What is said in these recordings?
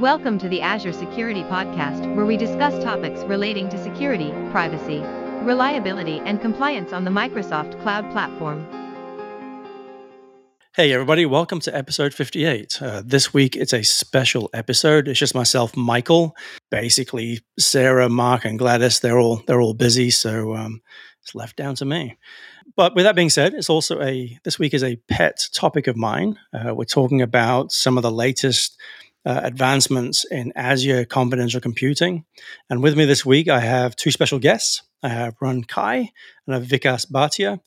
Welcome to the Azure Security Podcast, where we discuss topics relating to security, privacy, reliability, and compliance on the Microsoft Cloud Platform. Hey, everybody, welcome to episode 58. Uh, this week it's a special episode. It's just myself, Michael. Basically, Sarah, Mark, and Gladys, they're all, they're all busy, so um, it's left down to me. But with that being said, it's also a, this week is a pet topic of mine. Uh, we're talking about some of the latest uh, advancements in Azure confidential computing. And with me this week, I have two special guests. I have Run Cai and I have Vikas Bhatia,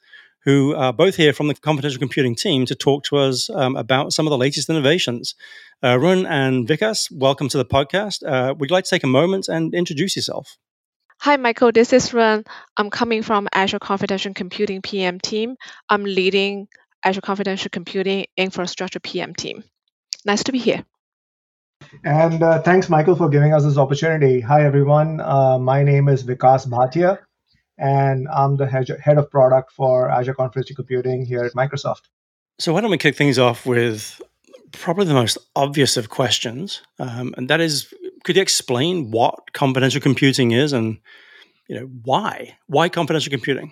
who are both here from the confidential computing team to talk to us um, about some of the latest innovations. Uh, Run and Vikas, welcome to the podcast. Uh, would you like to take a moment and introduce yourself? Hi, Michael. This is Run. I'm coming from Azure Confidential Computing PM team. I'm leading Azure Confidential Computing Infrastructure PM team. Nice to be here. And uh, thanks, Michael, for giving us this opportunity. Hi, everyone. Uh, my name is Vikas Bhatia, and I'm the head of product for Azure Confidential Computing here at Microsoft. So, why don't we kick things off with probably the most obvious of questions, um, and that is, could you explain what confidential computing is, and you know why? Why confidential computing?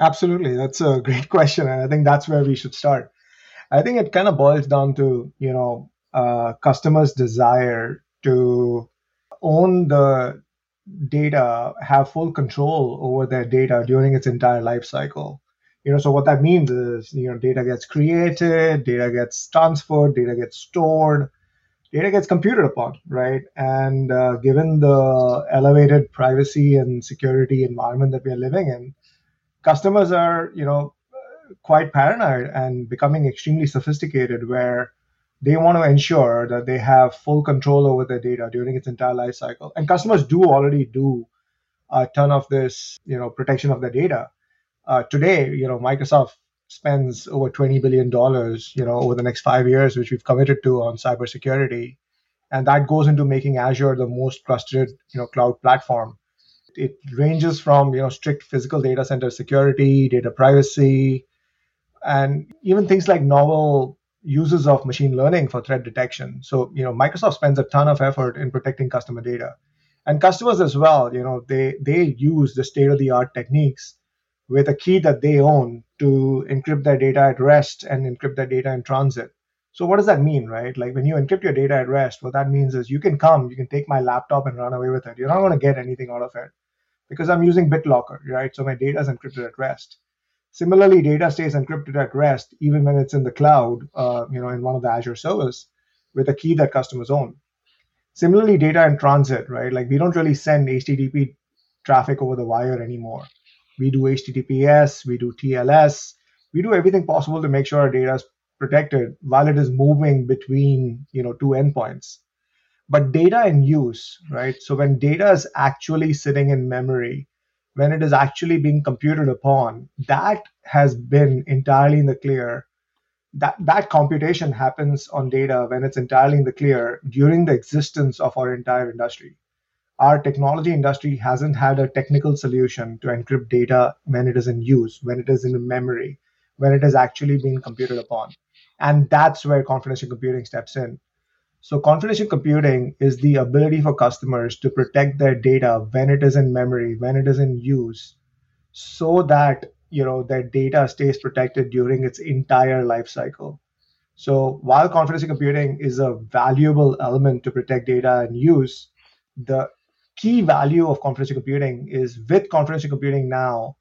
Absolutely, that's a great question, and I think that's where we should start. I think it kind of boils down to you know uh, customers' desire to own the data, have full control over their data during its entire life cycle. You know, so what that means is, you know, data gets created, data gets transferred, data gets stored, data gets computed upon, right? And uh, given the elevated privacy and security environment that we are living in, customers are, you know, quite paranoid and becoming extremely sophisticated where they want to ensure that they have full control over their data during its entire life cycle. And customers do already do a ton of this, you know, protection of their data. Uh, today, you know, Microsoft spends over $20 billion, you know, over the next five years, which we've committed to on cybersecurity. And that goes into making Azure the most trusted, you know, cloud platform. It ranges from, you know, strict physical data center security, data privacy, and even things like novel uses of machine learning for threat detection. So, you know, Microsoft spends a ton of effort in protecting customer data. And customers as well, you know, they they use the state-of-the-art techniques with a key that they own to encrypt their data at rest and encrypt their data in transit. So what does that mean, right? Like when you encrypt your data at rest, what that means is you can come, you can take my laptop and run away with it. You're not going to get anything out of it because I'm using BitLocker, right? So my data is encrypted at rest. Similarly, data stays encrypted at rest even when it's in the cloud, uh, you know, in one of the Azure servers with a key that customers own. Similarly, data in transit, right? Like we don't really send HTTP traffic over the wire anymore. We do HTTPS, we do TLS, we do everything possible to make sure our data is protected while it is moving between, you know, two endpoints. But data in use, right? So when data is actually sitting in memory, when it is actually being computed upon, that has been entirely in the clear. That, that computation happens on data when it's entirely in the clear during the existence of our entire industry. Our technology industry hasn't had a technical solution to encrypt data when it is in use, when it is in memory, when it is actually being computed upon. And that's where confidential computing steps in. So confidential computing is the ability for customers to protect their data when it is in memory, when it is in use, so that you know their data stays protected during its entire life cycle. So while confidential computing is a valuable element to protect data and use, the key value of confidential computing is with confidential computing now,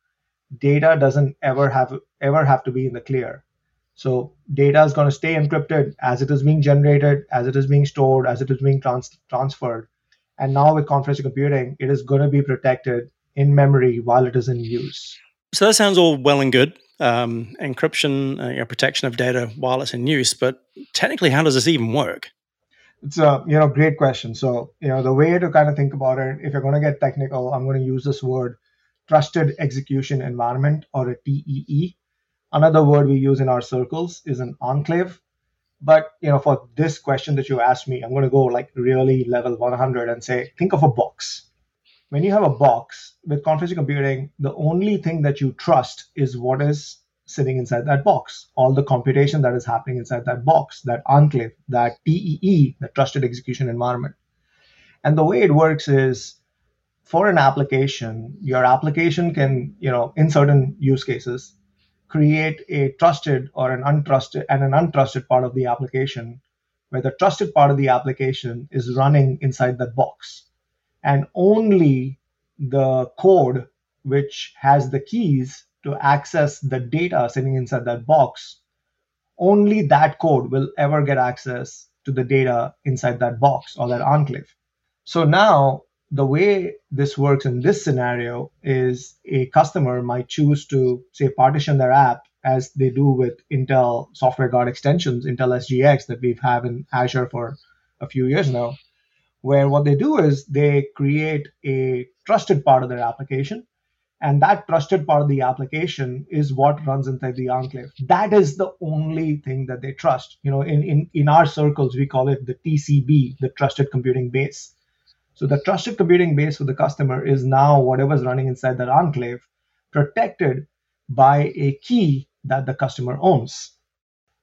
data doesn't ever have ever have to be in the clear. So data is going to stay encrypted as it is being generated, as it is being stored, as it is being trans- transferred. And now with confidential computing, it is going to be protected in memory while it is in use. So that sounds all well and good. Um, encryption, uh, you know, protection of data while it's in use, but technically, how does this even work? It's a you know great question. So you know the way to kind of think about it, if you're going to get technical, I'm going to use this word, trusted execution environment or a TEE. Another word we use in our circles is an enclave. But you know, for this question that you asked me, I'm going to go like really level 100 and say, think of a box. When you have a box with confidential computing, the only thing that you trust is what is sitting inside that box, all the computation that is happening inside that box, that enclave, that TEE, the trusted execution environment. And the way it works is for an application, your application can, you know, in certain use cases, create a trusted or an untrusted and an untrusted part of the application where the trusted part of the application is running inside that box. And only the code which has the keys to access the data sitting inside that box, only that code will ever get access to the data inside that box or that enclave. So now the way this works in this scenario is a customer might choose to say partition their app as they do with Intel software guard extensions, Intel SGX that we've had in Azure for a few years now, where what they do is they create a trusted part of their application. And that trusted part of the application is what runs inside the enclave. That is the only thing that they trust. You know, in, in, in our circles, we call it the TCB, the trusted computing base. So the trusted computing base for the customer is now whatever's running inside that enclave, protected by a key that the customer owns.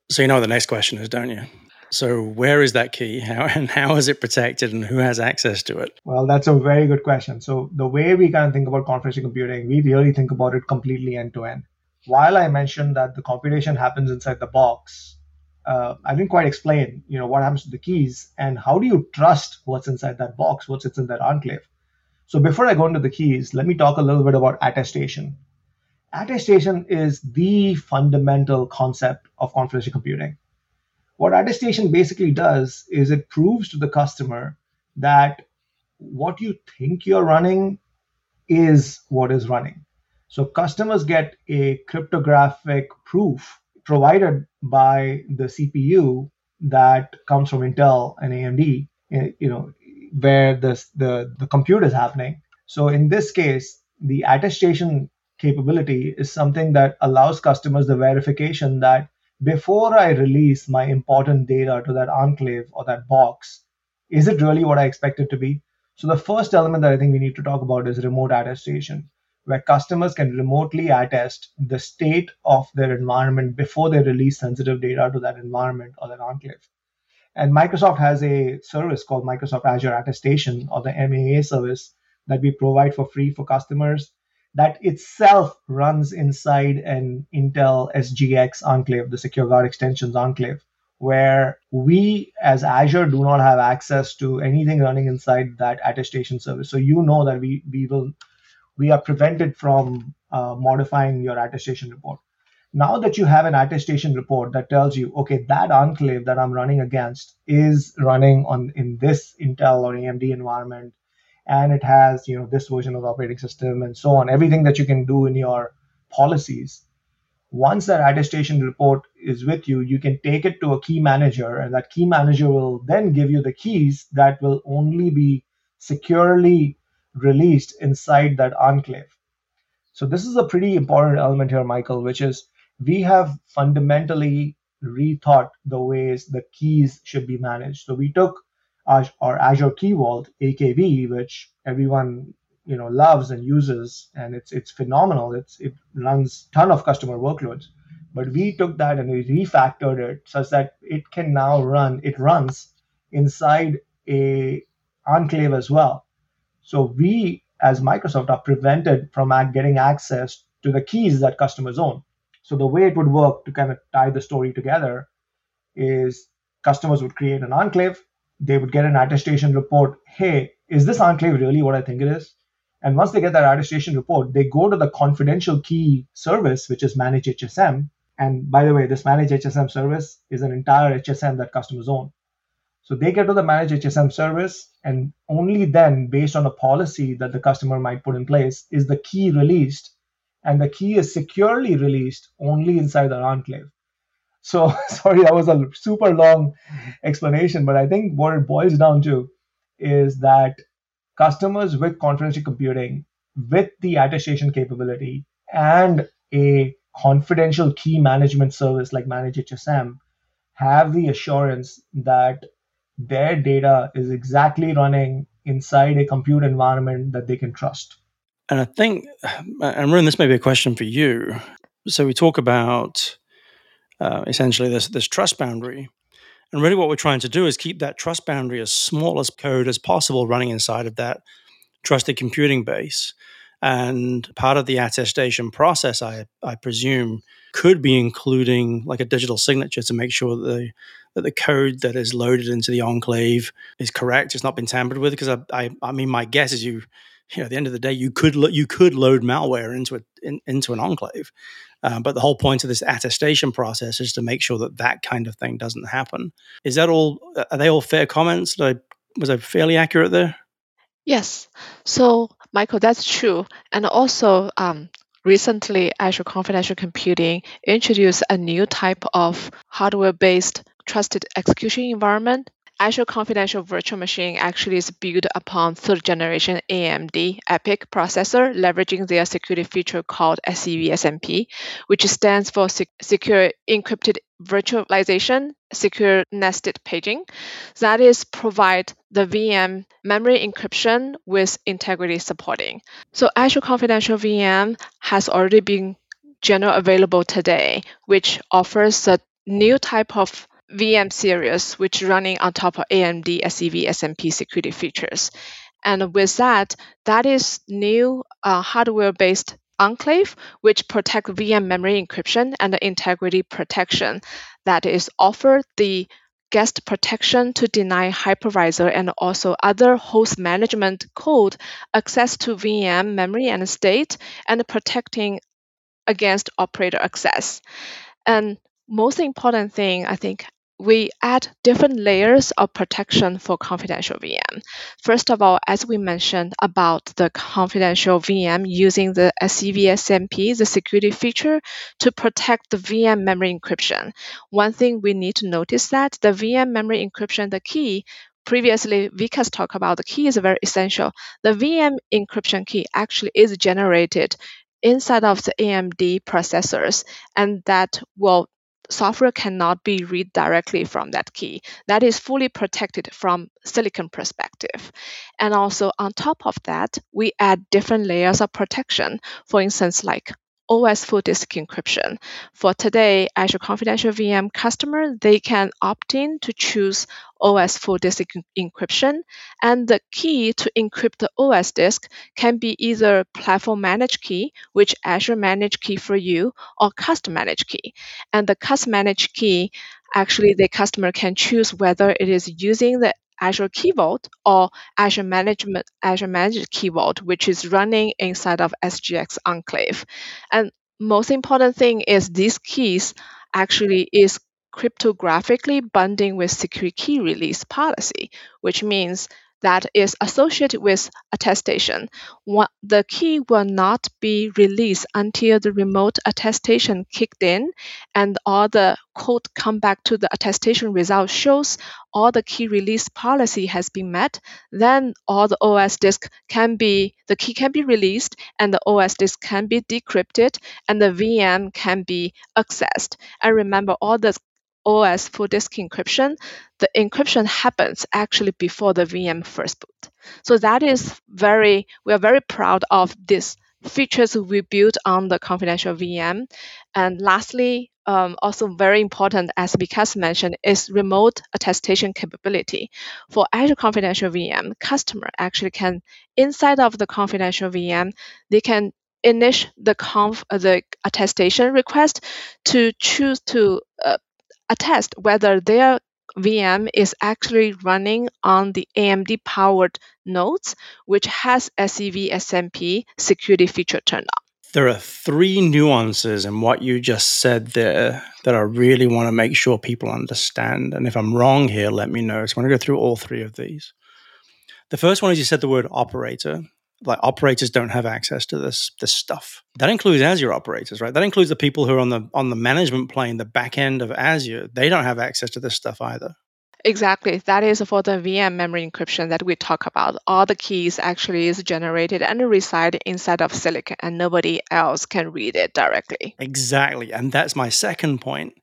So you know what the next question is, don't you? So where is that key? How and how is it protected and who has access to it? Well, that's a very good question. So the way we kind of think about confidential computing, we really think about it completely end to end. While I mentioned that the computation happens inside the box, uh, I didn't quite explain, you know, what happens to the keys and how do you trust what's inside that box, what's in that enclave. So before I go into the keys, let me talk a little bit about attestation. Attestation is the fundamental concept of confidential computing. What attestation basically does is it proves to the customer that what you think you're running is what is running. So customers get a cryptographic proof provided by the CPU that comes from Intel and AMD, eh, you know, where the, the, the compute is happening. So in this case, the attestation capability is something that allows customers the verification that before I release my important data to that enclave or that box, is it really what I expect it to be? So the first element that I think we need to talk about is remote attestation where customers can remotely attest the state of their environment before they release sensitive data to that environment or that enclave. And Microsoft has a service called Microsoft Azure Attestation or the MAA service that we provide for free for customers that itself runs inside an Intel SGX enclave, the Secure Guard Extensions enclave, where we as Azure do not have access to anything running inside that attestation service. So you know that we, we will we are prevented from uh, modifying your attestation report. Now that you have an attestation report that tells you, okay, that enclave that I'm running against is running on in this Intel or AMD environment, and it has you know this version of the operating system and so on, everything that you can do in your policies. Once that attestation report is with you, you can take it to a key manager, and that key manager will then give you the keys that will only be securely released inside that enclave. So this is a pretty important element here, Michael, which is we have fundamentally rethought the ways the keys should be managed. So we took our, Azure Key Vault AKV, which everyone you know loves and uses, and it's it's phenomenal. It's it runs ton of customer workloads. But we took that and we refactored it such that it can now run. It runs inside a enclave as well. So we, as Microsoft, are prevented from getting access to the keys that customers own. So the way it would work to kind of tie the story together is customers would create an enclave, they would get an attestation report. Hey, is this enclave really what I think it is? And once they get that attestation report, they go to the confidential key service, which is Manage HSM. And by the way, this Manage HSM service is an entire HSM that customers own. So they get to the manage HSM service, and only then, based on a policy that the customer might put in place, is the key released. And the key is securely released only inside the enclave. So, sorry, that was a super long explanation, but I think what it boils down to is that customers with confidential computing, with the attestation capability, and a confidential key management service like Manage HSM have the assurance that their data is exactly running inside a compute environment that they can trust. And I think, and Arun, this may be a question for you. so we talk about uh, essentially this this trust boundary, and really what we're trying to do is keep that trust boundary as small as code as possible running inside of that trusted computing base. And part of the attestation process, I, I presume, could be including like a digital signature to make sure that the, that the code that is loaded into the enclave is correct. It's not been tampered with. Because I, I, I mean, my guess is you, you know, at the end of the day, you could lo- you could load malware into a, in, into an enclave, um, but the whole point of this attestation process is to make sure that that kind of thing doesn't happen. Is that all? Are they all fair comments? I, was I fairly accurate there? Yes. So, Michael, that's true. And also, um, recently, Azure Confidential Computing introduced a new type of hardware based trusted execution environment. Azure Confidential Virtual Machine actually is built upon third generation AMD EPYC processor, leveraging their security feature called SEV SNP, which stands for Secure Encrypted Virtualization secure nested paging. That is, provide the VM memory encryption with integrity supporting. So Azure Confidential VM has already been general available today, which offers a new type of VM series, which running on top of AMD SEV SNP security features. And with that, that is new uh, hardware-based enclave, which protect VM memory encryption and integrity protection that is offer the guest protection to deny hypervisor and also other host management code access to VM memory and state and protecting against operator access. And most important thing, I think, we add different layers of protection for confidential VM. First of all, as we mentioned about the confidential VM using the SEV-SNP, the security feature, to protect the VM memory encryption. One thing we need to notice that the VM memory encryption, the key, previously Vikas talked about the key is very essential. The VM encryption key actually is generated inside of the AMD processors, and that will software cannot be read directly from that key. That is fully protected from silicon perspective. And also on top of that, we add different layers of protection. For instance, like OS full disk encryption. For today, Azure Confidential VM customer, they can opt in to choose OS full disk encryption, and the key to encrypt the OS disk can be either platform managed key, which Azure managed key for you, or custom managed key. And the custom managed key, actually, the customer can choose whether it is using the Azure Key Vault or Azure Management Azure Managed Key Vault, which is running inside of SGX Enclave. And most important thing is these keys actually is cryptographically binding with secure key release policy, which means that is associated with attestation. the key will not be released until the remote attestation kicked in and all the code come back to the attestation result shows all the key release policy has been met, then all the OS disk can be, the key can be released and the OS disk can be decrypted and the VM can be accessed. And remember all the OS full disk encryption, the encryption happens actually before the VM first boot. So that is very, we are very proud of these features we built on the confidential VM. And lastly, um, also very important, as Vikas mentioned, is remote attestation capability. For Azure Confidential VM, customer actually can, inside of the confidential VM, they can initiate the conf, the attestation request to choose to uh, attest whether their VM is actually running on the AMD powered nodes, which has SEV SNP security feature turned on. There are three nuances in what you just said there that I really want to make sure people understand. And if I'm wrong here, let me know. So I'm going to go through all three of these. The first one is you said the word operator like operators don't have access to this this stuff. That includes Azure operators, right? That includes the people who are on the on the management plane, the back end of Azure. They don't have access to this stuff either. Exactly. That is for the VM memory encryption that we talk about. All the keys actually is generated and reside inside of silicon and nobody else can read it directly. Exactly. And that's my second point.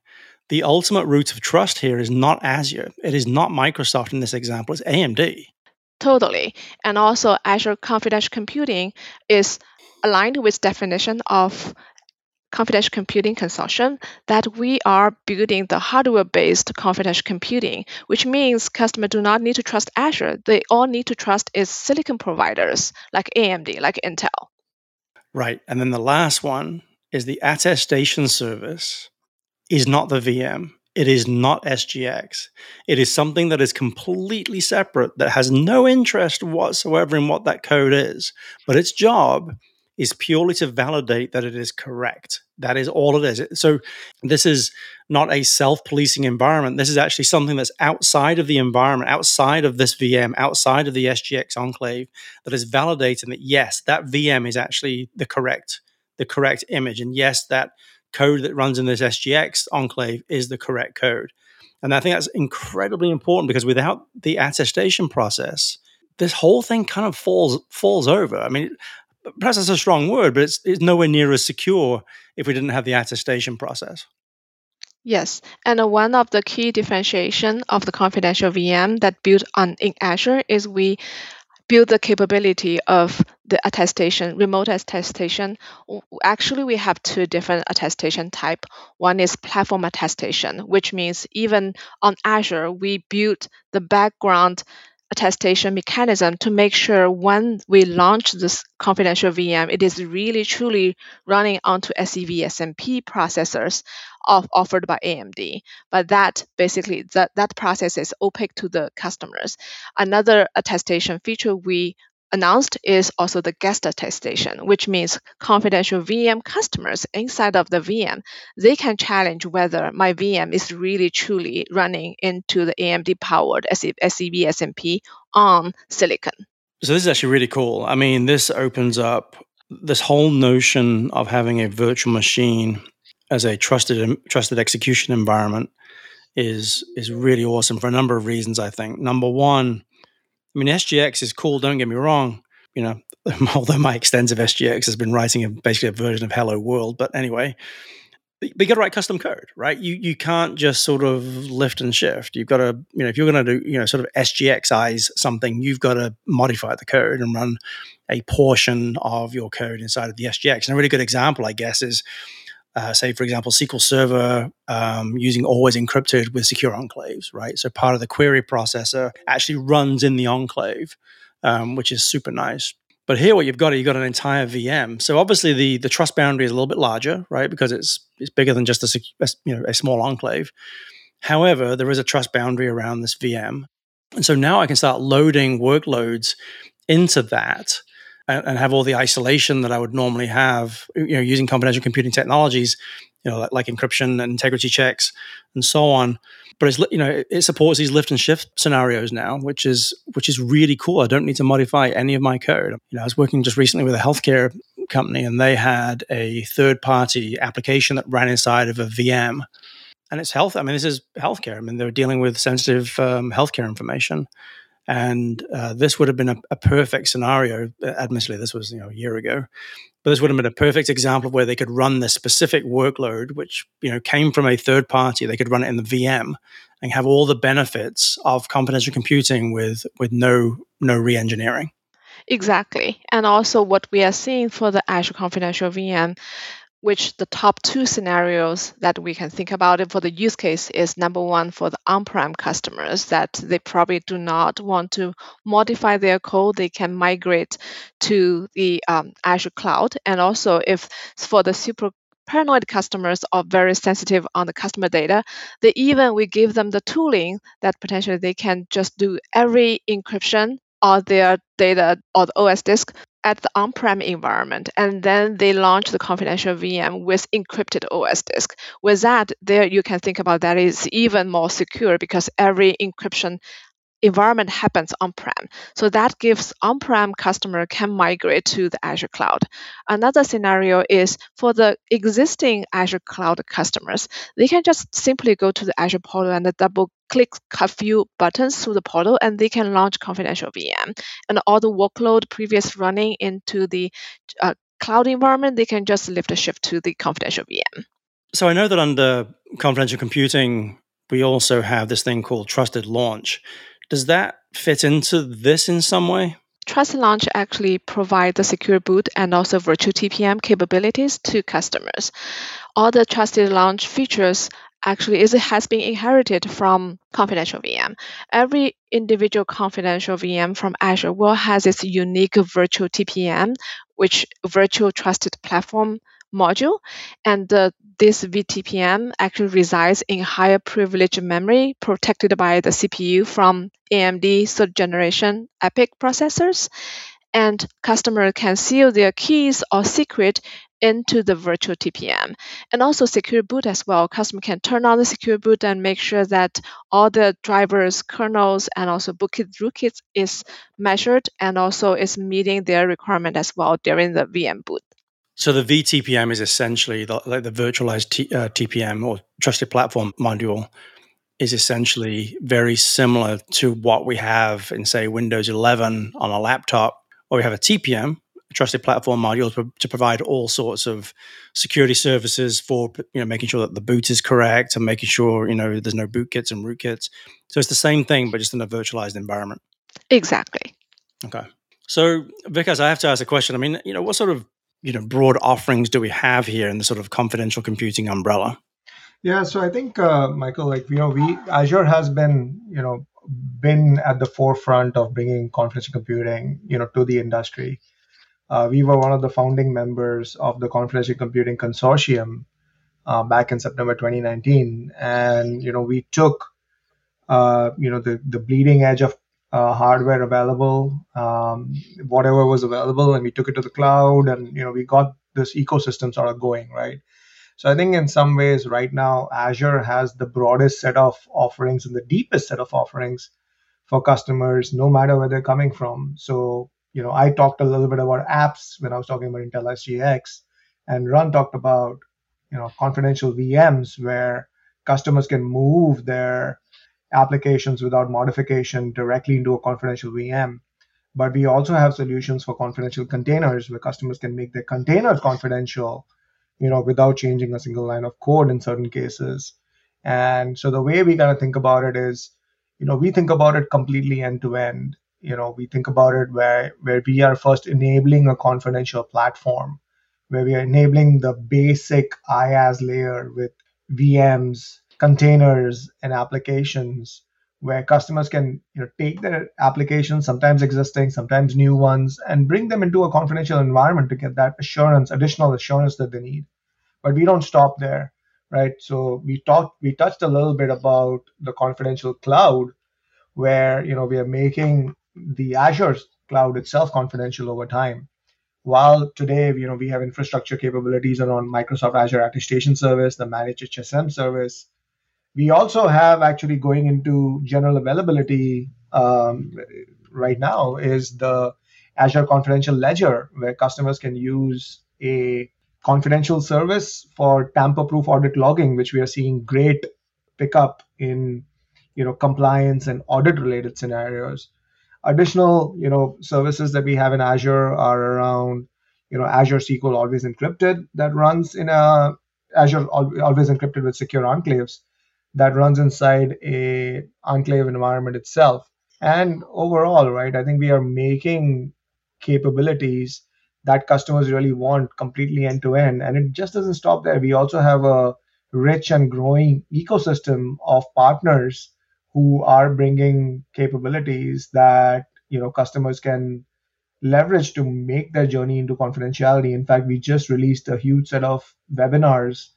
The ultimate root of trust here is not Azure. It is not Microsoft in this example. It's AMD. Totally. And also Azure Confidential Computing is aligned with definition of Confidential Computing Consortium that we are building the hardware-based confidential computing, which means customers do not need to trust Azure. They all need to trust its silicon providers like AMD, like Intel. Right. And then the last one is the attestation service is not the VM. It is not SGX. It is something that is completely separate, that has no interest whatsoever in what that code is. But its job is purely to validate that it is correct. That is all it is. So, this is not a self policing environment. This is actually something that's outside of the environment, outside of this VM, outside of the SGX enclave, that is validating that yes, that VM is actually the correct, the correct image. And yes, that code that runs in this SGX enclave is the correct code. And I think that's incredibly important because without the attestation process, this whole thing kind of falls falls over. I mean, perhaps that's a strong word, but it's, it's nowhere near as secure if we didn't have the attestation process. Yes, and uh, one of the key differentiation of the confidential VM that built on in Azure is we build the capability of the attestation, remote attestation. Actually, we have two different attestation type. One is platform attestation, which means even on Azure, we build the background attestation mechanism to make sure when we launch this confidential VM, it is really truly running onto SEV SNP processors of, offered by AMD. But that basically that, that process is opaque to the customers. Another attestation feature we announced is also the guest attestation, which means confidential VM customers inside of the VM, they can challenge whether my VM is really truly running into the AMD powered SEV SNP on silicon. So this is actually really cool. I mean, this opens up this whole notion of having a virtual machine as a trusted trusted execution environment is is really awesome for a number of reasons. I think number one, I mean SGX is cool. Don't get me wrong. You know, although my extensive SGX has been writing a, basically a version of Hello World, but anyway, but you got to write custom code, right? You you can't just sort of lift and shift. You've got to, you know, if you're going to do, you know, sort of SGXize something, you've got to modify the code and run a portion of your code inside of the SGX. And a really good example, I guess, is uh, say, for example, SQL Server um, using always encrypted with secure enclaves, right? So part of the query processor actually runs in the enclave, um, which is super nice. But here, what you've got, you've got an entire VM. So obviously, the the trust boundary is a little bit larger, right? Because it's it's bigger than just a, a you know a small enclave. However, there is a trust boundary around this VM, and so now I can start loading workloads into that and, and, have all the isolation that I would normally have, you know, using confidential computing technologies, you know, like, like encryption and integrity checks and so on. But it's you know it supports these lift and shift scenarios now, which is which is really cool. I don't need to modify any of my code. You know, I was working just recently with a healthcare company, and they had a third party application that ran inside of a VM, and it's health. I mean, this is healthcare. I mean, they're dealing with sensitive um, healthcare information, and uh, this would have been a, a, perfect scenario. Admittedly, this was you know a year ago, but this would have been a perfect example of where they could run this specific workload, which you know came from a third party. They could run it in the VM and have all the benefits of confidential computing with with no no re-engineering. Exactly, and also what we are seeing for the Azure Confidential VM which the top two scenarios that we can think about it for the use case is number one for the on-prem customers that they probably do not want to modify their code. They can migrate to the um, azure cloud. And also if for the super paranoid customers are very sensitive on the customer data they even we give them the tooling that potentially they can just do every encryption of their data or the os disk at the on-prem environment, and then they launch the confidential VM with encrypted OS disk. With that, there you can think about that is even more secure because every encryption environment happens on-prem. So that gives on-prem customer can migrate to the Azure cloud. Another scenario is for the existing Azure cloud customers, they can just simply go to the Azure portal and double click a few buttons through the portal and they can launch confidential VM. And all the workload previous running into the uh, cloud environment, they can just lift a shift to the confidential VM. So I know that under confidential computing, we also have this thing called trusted launch. Does that fit into this in some way? Trusted Launch actually provide the secure boot and also virtual TPM capabilities to customers. All the Trusted Launch features actually is it has been inherited from confidential VM. Every individual confidential VM from Azure will has its unique virtual TPM, which virtual trusted platform module, and the, this VTPM actually resides in higher privilege memory protected by the CPU from AMD third generation EPYC processors. And customer can seal their keys or secret into the virtual TPM. And also secure boot as well. Customer can turn on the secure boot and make sure that all the drivers, kernels, and also bootkit rootkits is measured and also is meeting their requirement as well during the VM boot. So the VTPM is essentially the, like the virtualized T, uh, TPM or trusted platform module is essentially very similar to what we have in say Windows 11 on a laptop, where we have a TPM, a trusted platform module to, to provide all sorts of security services for you know making sure that the boot is correct and making sure you know there's no bootkits and rootkits. So it's the same thing, but just in a virtualized environment. Exactly. Okay. So Vikas, I have to ask a question. I mean, you know, what sort of you know broad offerings do we have here in the sort of confidential computing umbrella? Yeah, so I think uh, Michael, like you know, we Azure has been you know been at the forefront of bringing confidential computing you know to the industry. Uh, we were one of the founding members of the confidential computing consortium uh, back in September 2019, and you know we took uh, you know the the bleeding edge of uh, hardware available, um, whatever was available, and we took it to the cloud, and you know we got this ecosystem sort of going, right? So I think in some ways, right now, Azure has the broadest set of offerings and the deepest set of offerings for customers, no matter where they're coming from. So you know, I talked a little bit about apps when I was talking about Intel SGX, and Run talked about you know confidential VMs where customers can move their applications without modification directly into a confidential VM. But we also have solutions for confidential containers where customers can make their containers confidential, you know, without changing a single line of code in certain cases. And so the way we kind of think about it is, you know, we think about it completely end to end. You know, we think about it where where we are first enabling a confidential platform, where we are enabling the basic IaaS layer with VMs, containers and applications where customers can you know take their applications sometimes existing sometimes new ones and bring them into a confidential environment to get that assurance additional assurance that they need. But we don't stop there right? So we talked we touched a little bit about the confidential cloud where you know we are making the azure cloud itself confidential over time. While today you know we have infrastructure capabilities around microsoft azure attestation service the managed hsm service we also have actually going into general availability um, right now is the Azure Confidential Ledger, where customers can use a confidential service for tamper-proof audit logging, which we are seeing great pickup in you know compliance and audit related scenarios. Additional you know services that we have in Azure are around you know Azure SQL Always Encrypted that runs in a Azure Always Encrypted with secure enclaves that runs inside a enclave environment itself. And overall, right, I think we are making capabilities that customers really want completely end to end. And it just doesn't stop there. We also have a rich and growing ecosystem of partners who are bringing capabilities that you know customers can leverage to make their journey into confidentiality. In fact, we just released a huge set of webinars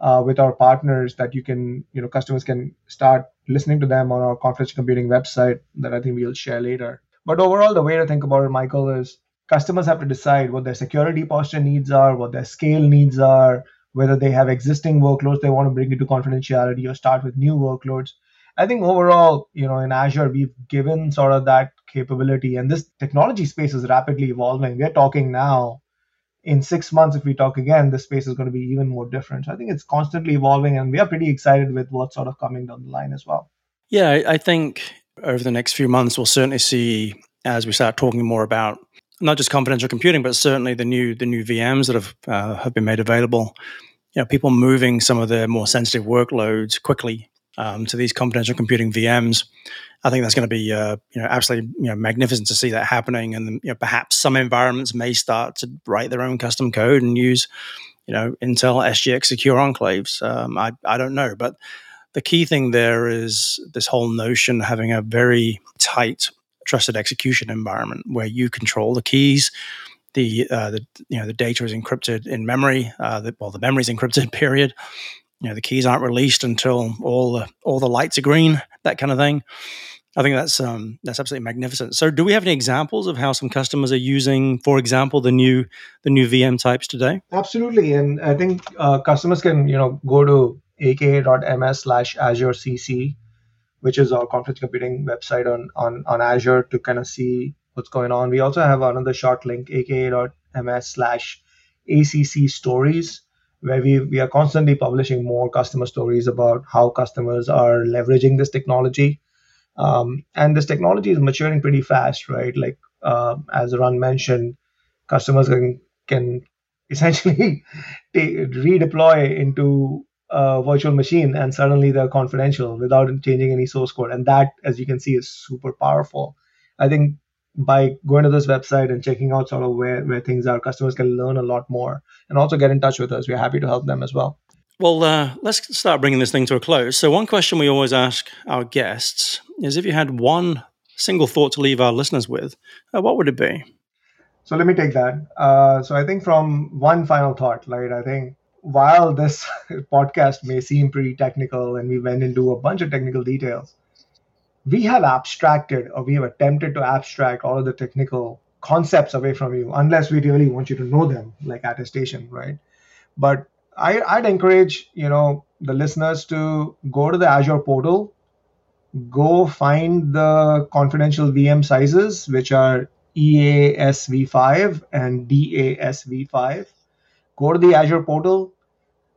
uh, with our partners that you can, you know, customers can start listening to them on our confidential computing website that I think we'll share later. But overall, the way to think about it, Michael, is customers have to decide what their security posture needs are, what their scale needs are, whether they have existing workloads they want to bring into confidentiality or start with new workloads. I think overall, you know, in Azure, we've given sort of that capability, and this technology space is rapidly evolving. We're talking now in six months, if we talk again, the space is going to be even more different. So I think it's constantly evolving, and we are pretty excited with what's sort of coming down the line as well. Yeah, I think over the next few months, we'll certainly see as we start talking more about not just confidential computing, but certainly the new the new VMs that have uh, have been made available. You know, people moving some of their more sensitive workloads quickly um, to these confidential computing VMs. I think that's going to be uh, you know absolutely you know magnificent to see that happening, and you know, perhaps some environments may start to write their own custom code and use you know Intel SGX secure enclaves. Um, I I don't know, but the key thing there is this whole notion having a very tight trusted execution environment where you control the keys. The, uh, the you know the data is encrypted in memory. Uh, the, well, the memory is encrypted. Period. Know the keys aren't released until all the all the lights are green. That kind of thing. I think that's um, that's absolutely magnificent. So, do we have any examples of how some customers are using, for example, the new the new VM types today? Absolutely, and I think uh, customers can you know go to aka.ms slash Azure CC, which is our conference computing website on, on, on Azure to kind of see what's going on. We also have another short link, aka.ms slash ACC stories, where we, we are constantly publishing more customer stories about how customers are leveraging this technology. Um, and this technology is maturing pretty fast, right? Like uh, as Ran mentioned, customers can, can essentially redeploy into a virtual machine and suddenly they're confidential without changing any source code. And that, as you can see, is super powerful. I think by going to this website and checking out sort of where, where things are, customers can learn a lot more and also get in touch with us. We're happy to help them as well. Well, uh, let's start bringing this thing to a close. So, one question we always ask our guests is if you had one single thought to leave our listeners with, uh, what would it be? So, let me take that. Uh, so, I think from one final thought, right? I think while this podcast may seem pretty technical and we went into a bunch of technical details, we have abstracted or we have attempted to abstract all of the technical concepts away from you unless we really want you to know them like attestation right? But I, i'd encourage you know the listeners to go to the azure portal go find the confidential vm sizes which are easv5 and dasv5 go to the azure portal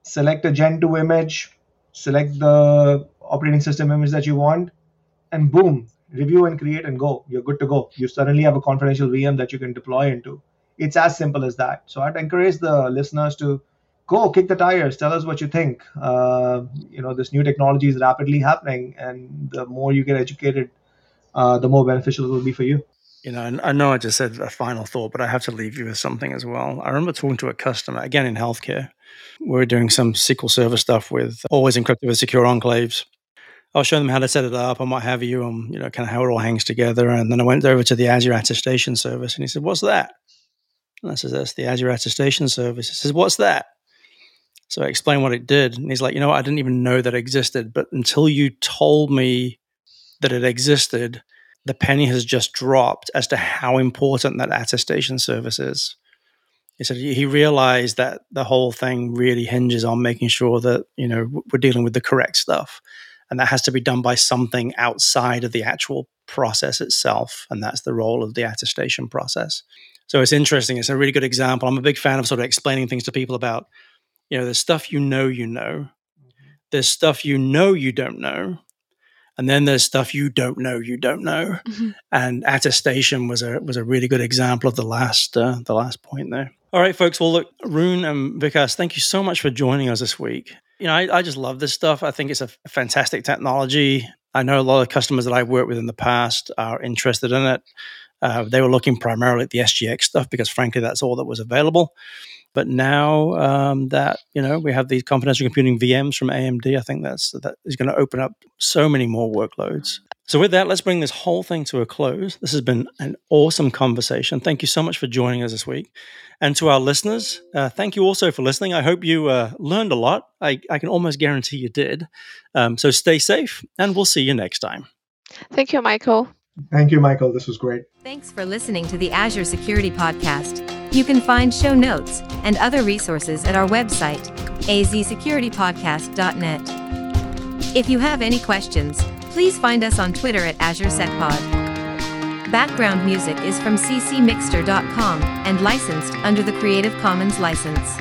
select a Gen 2 image, select the operating system image that you want, and boom, review and create and go. You're good to go. You suddenly have a confidential VM that you can deploy into. It's as simple as that. So I'd encourage the listeners to go kick the tires. Tell us what you think. Uh, you know, this new technology is rapidly happening, and the more you get educated, uh, the more beneficial it will be for you. You know, I know I just said a final thought, but I have to leave you with something as well. I remember talking to a customer, again in healthcare. We are doing some SQL Server stuff with always encrypted with secure enclaves. I was showing them how to set it up and what have you, and you know, kind of how it all hangs together. And then I went over to the Azure Attestation Service, and he said, "What's that?" And I said, "That's the Azure Attestation Service." He says, "What's that?" So I explained what it did, and he's like, "You know, what? I didn't even know that existed, but until you told me that it existed." the penny has just dropped as to how important that attestation service is. He said he realized that the whole thing really hinges on making sure that you know we're dealing with the correct stuff, and that has to be done by something outside of the actual process itself, and that's the role of the attestation process. So it's interesting. It's a really good example. I'm a big fan of sort of explaining things to people about, you know, there's stuff you know you know, there's stuff you know you don't know, and then there's stuff you don't know you don't know mm-hmm. and attestation was a was a really good example of the last uh, the last point there all right folks well look Rune and vikas thank you so much for joining us this week you know I, I just love this stuff. I think it's a fantastic technology. I know a lot of customers that i've worked with in the past are interested in it uh, they were looking primarily at the sgx stuff because frankly that's all that was available but now um, that you know we have these confidential computing VMs from AMD, I think that's that is going to open up so many more workloads. So with that, let's bring this whole thing to a close. This has been an awesome conversation. Thank you so much for joining us this week, and to our listeners, uh, thank you also for listening. I hope you uh, learned a lot. I, I, can almost guarantee you did. Um, so stay safe, and we'll see you next time. Thank you, Michael. Thank you, Michael. This was great. Thanks for listening to the Azure Security Podcast. You can find show notes and other resources at our website, azsecuritypodcast.net. If you have any questions, please find us on Twitter at AzureSecPod. Background music is from ccmixter.com and licensed under the Creative Commons license.